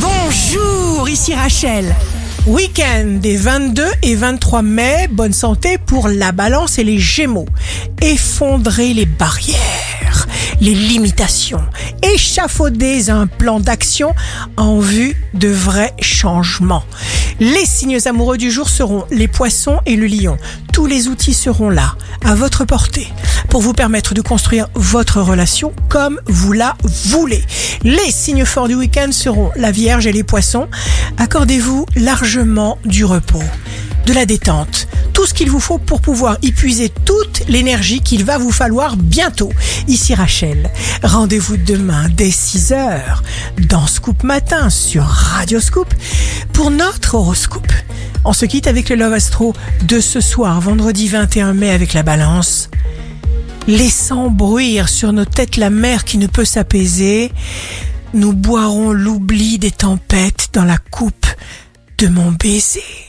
Bonjour, ici Rachel. Week-end des 22 et 23 mai, bonne santé pour la balance et les gémeaux. Effondrez les barrières, les limitations, échafaudez un plan d'action en vue de vrais changements. Les signes amoureux du jour seront les poissons et le lion. Tous les outils seront là, à votre portée, pour vous permettre de construire votre relation comme vous la voulez. Les signes forts du week-end seront la Vierge et les poissons. Accordez-vous largement du repos, de la détente, tout ce qu'il vous faut pour pouvoir épuiser toute l'énergie qu'il va vous falloir bientôt. Ici Rachel, rendez-vous demain dès 6h dans Scoop Matin sur Radio Scoop pour notre horoscope. On se quitte avec le Love Astro de ce soir, vendredi 21 mai avec la balance. Laissant bruire sur nos têtes la mer qui ne peut s'apaiser, nous boirons l'oubli des tempêtes dans la coupe de mon baiser.